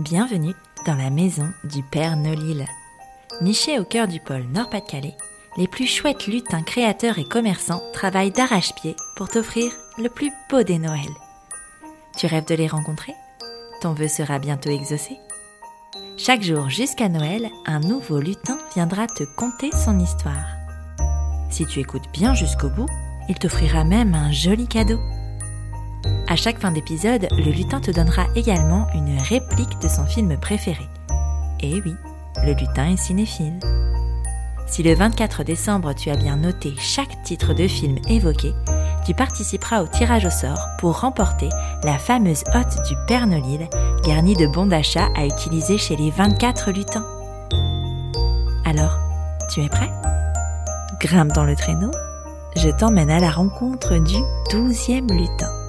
Bienvenue dans la maison du Père Nolil. Niché au cœur du pôle Nord-Pas-de-Calais, les plus chouettes lutins créateurs et commerçants travaillent d'arrache-pied pour t'offrir le plus beau des Noëls. Tu rêves de les rencontrer? Ton vœu sera bientôt exaucé? Chaque jour jusqu'à Noël, un nouveau lutin viendra te conter son histoire. Si tu écoutes bien jusqu'au bout, il t'offrira même un joli cadeau. À chaque fin d'épisode, le lutin te donnera également une réplique de son film préféré. Et oui, le lutin est cinéphile. Si le 24 décembre tu as bien noté chaque titre de film évoqué, tu participeras au tirage au sort pour remporter la fameuse hotte du Père Nolil, garnie de bons d'achat à utiliser chez les 24 lutins. Alors, tu es prêt? Grimpe dans le traîneau, je t'emmène à la rencontre du 12e lutin.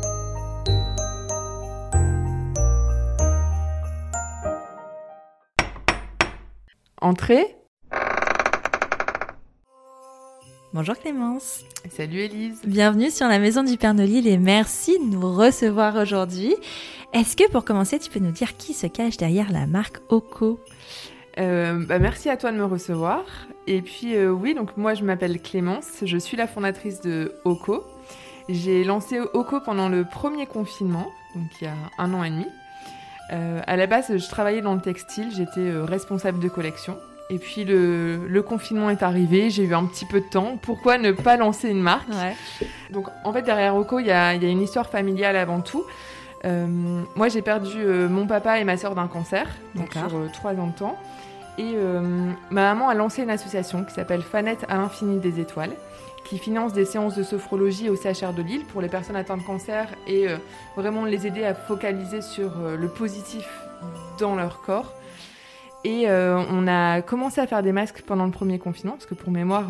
Entrée Bonjour Clémence. Salut Élise. Bienvenue sur la maison du Père Nolil et merci de nous recevoir aujourd'hui. Est-ce que pour commencer, tu peux nous dire qui se cache derrière la marque Oco? Euh, bah, merci à toi de me recevoir. Et puis euh, oui, donc moi je m'appelle Clémence, je suis la fondatrice de Oco. J'ai lancé Oco pendant le premier confinement, donc il y a un an et demi. Euh, à la base, je travaillais dans le textile, j'étais euh, responsable de collection. Et puis le, le confinement est arrivé, j'ai eu un petit peu de temps. Pourquoi ne pas lancer une marque? Donc en fait derrière Oco, il y y a une histoire familiale avant tout. Euh, moi j'ai perdu euh, mon papa et ma soeur d'un cancer, donc sur trois ans de temps. Et euh, ma maman a lancé une association qui s'appelle Fanette à l'infini des étoiles, qui finance des séances de sophrologie au CHR de Lille pour les personnes atteintes de cancer et euh, vraiment les aider à focaliser sur euh, le positif dans leur corps. Et euh, on a commencé à faire des masques pendant le premier confinement, parce que pour mémoire,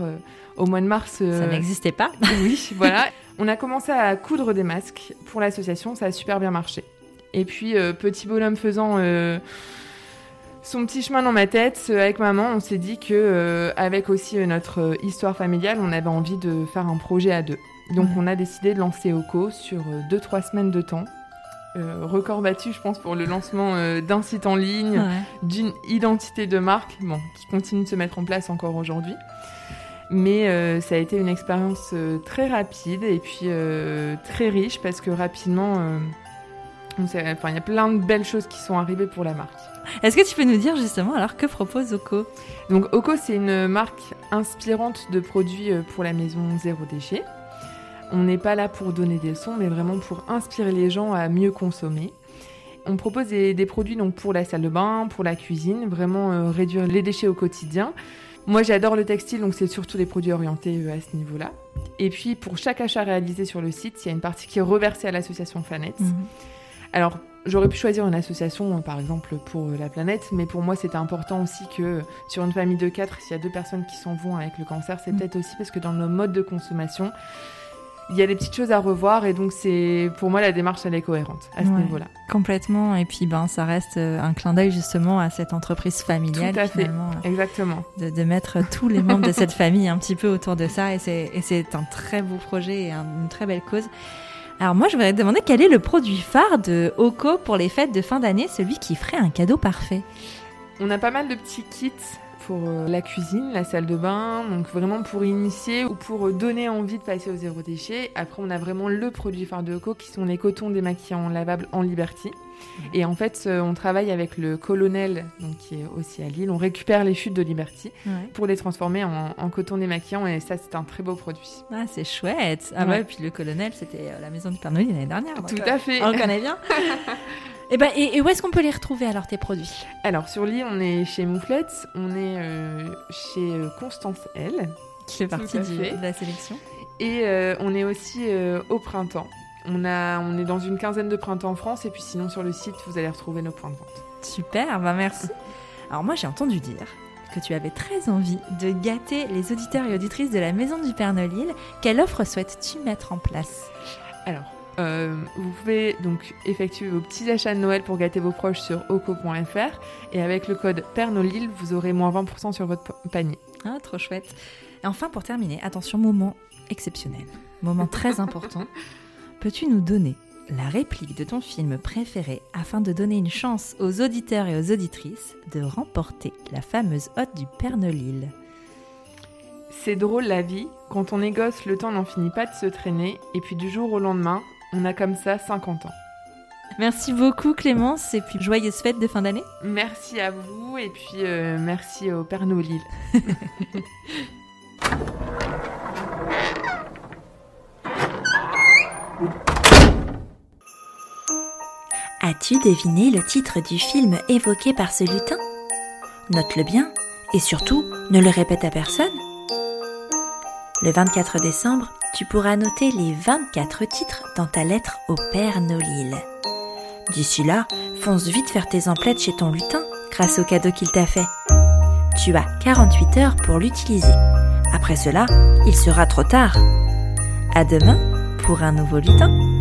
au mois de mars, Ça n'existait pas. oui, voilà. On a commencé à coudre des masques pour l'association, ça a super bien marché. Et puis, petit bonhomme faisant son petit chemin dans ma tête, avec maman, on s'est dit que, euh, avec aussi euh, notre euh, histoire familiale, on avait envie de faire un projet à deux. Donc, Ouais. on a décidé de lancer Oco sur 2-3 semaines de temps. Euh, record battu, je pense, pour le lancement euh, d'un site en ligne, Ouais. d'une identité de marque, bon, qui continue de se mettre en place encore aujourd'hui. Mais euh, ça a été une expérience très rapide et puis très riche parce que rapidement, enfin, il y a plein de belles choses qui sont arrivées pour la marque. Est-ce que tu peux nous dire justement alors que propose Oco? Donc Oco, c'est une marque inspirante de produits euh, pour la maison zéro déchet. On n'est pas là pour donner des leçons, mais vraiment pour inspirer les gens à mieux consommer. On propose des, des produits donc pour la salle de bain, pour la cuisine, vraiment euh, réduire les déchets au quotidien. Moi, j'adore le textile, donc c'est surtout des produits orientés euh, à ce niveau-là. Et puis, pour chaque achat réalisé sur le site, il y a une partie qui est reversée à l'association Fanette. Alors, j'aurais pu choisir une association, par exemple, pour euh, la planète, mais pour moi, c'était important aussi que euh, sur une famille de quatre, s'il y a deux personnes qui s'en vont avec le cancer, c'est Mm. peut-être aussi parce que dans nos modes de consommation, il y a des petites choses à revoir, et donc c'est pour moi la démarche, elle est cohérente à ce Ouais. niveau-là. Complètement. Et puis, ben, ça reste euh, un clin d'œil justement à cette entreprise familiale Tout à fait. finalement. Exactement. de, de mettre tous les membres de cette famille un petit peu autour de ça et c'est et c'est un très beau projet et un- une très belle cause. Alors moi je voudrais demander quel est le produit phare de Oco pour les fêtes de fin d'année, celui qui ferait un cadeau parfait. On a pas mal de petits kits pour euh, la cuisine, la salle de bain, donc vraiment pour initier ou pour euh, donner envie de passer au zéro déchet. Après, on a vraiment le produit phare de Oco qui sont les cotons démaquillants lavables en Liberty. Et en fait, euh, on travaille avec le colonel, donc qui est aussi à Lille. On récupère les chutes de Liberty pour les transformer en, en coton démaquillant et ça, c'est un très beau produit. Ah c'est chouette. Ah Ouais. ouais, et puis le colonel c'était euh, la maison du Père Noël l'année dernière. Tout euh, à fait. On le connaît bien. et, ben, et, et où est-ce qu'on peut les retrouver alors tes produits? Alors, sur Lille, on est chez Mouflette, on est euh, chez Constance L. Qui fait partie de la sélection. Et euh, on est aussi euh, au printemps. On, a, on est dans une quinzaine de printemps en France et puis sinon sur le site vous allez retrouver nos points de vente. Super, bah merci. Alors moi j'ai entendu dire que tu avais très envie de gâter les auditeurs et auditrices de la Maison du Père Nolil. Quelle offre souhaites-tu mettre en place? Alors, euh, vous pouvez donc effectuer vos petits achats de Noël pour gâter vos proches sur oco.fr et avec le code PERNOLIL vous aurez moins 20% sur votre pa- panier. Ah, trop chouette. Et enfin pour terminer, attention, moment exceptionnel, moment très important. Peux-tu nous donner la réplique de ton film préféré afin de donner une chance aux auditeurs et aux auditrices de remporter la fameuse hotte du Père Nolil. C'est drôle la vie, quand on est gosse, le temps n'en finit pas de se traîner, et puis du jour au lendemain, on a comme ça 50 ans. Merci beaucoup Clémence et puis joyeuse fête de fin d'année. Merci à vous et puis euh, merci au Père. As-tu deviné le titre du film évoqué par ce lutin? Note-le bien et surtout ne le répète à personne. Le 24 décembre, tu pourras noter les 24 titres dans ta lettre au Père Nolil. D'ici là, fonce vite faire tes emplettes chez ton lutin grâce au cadeau qu'il t'a fait. Tu as 48 heures pour l'utiliser. Après cela, il sera trop tard. À demain pour un nouveau lutin.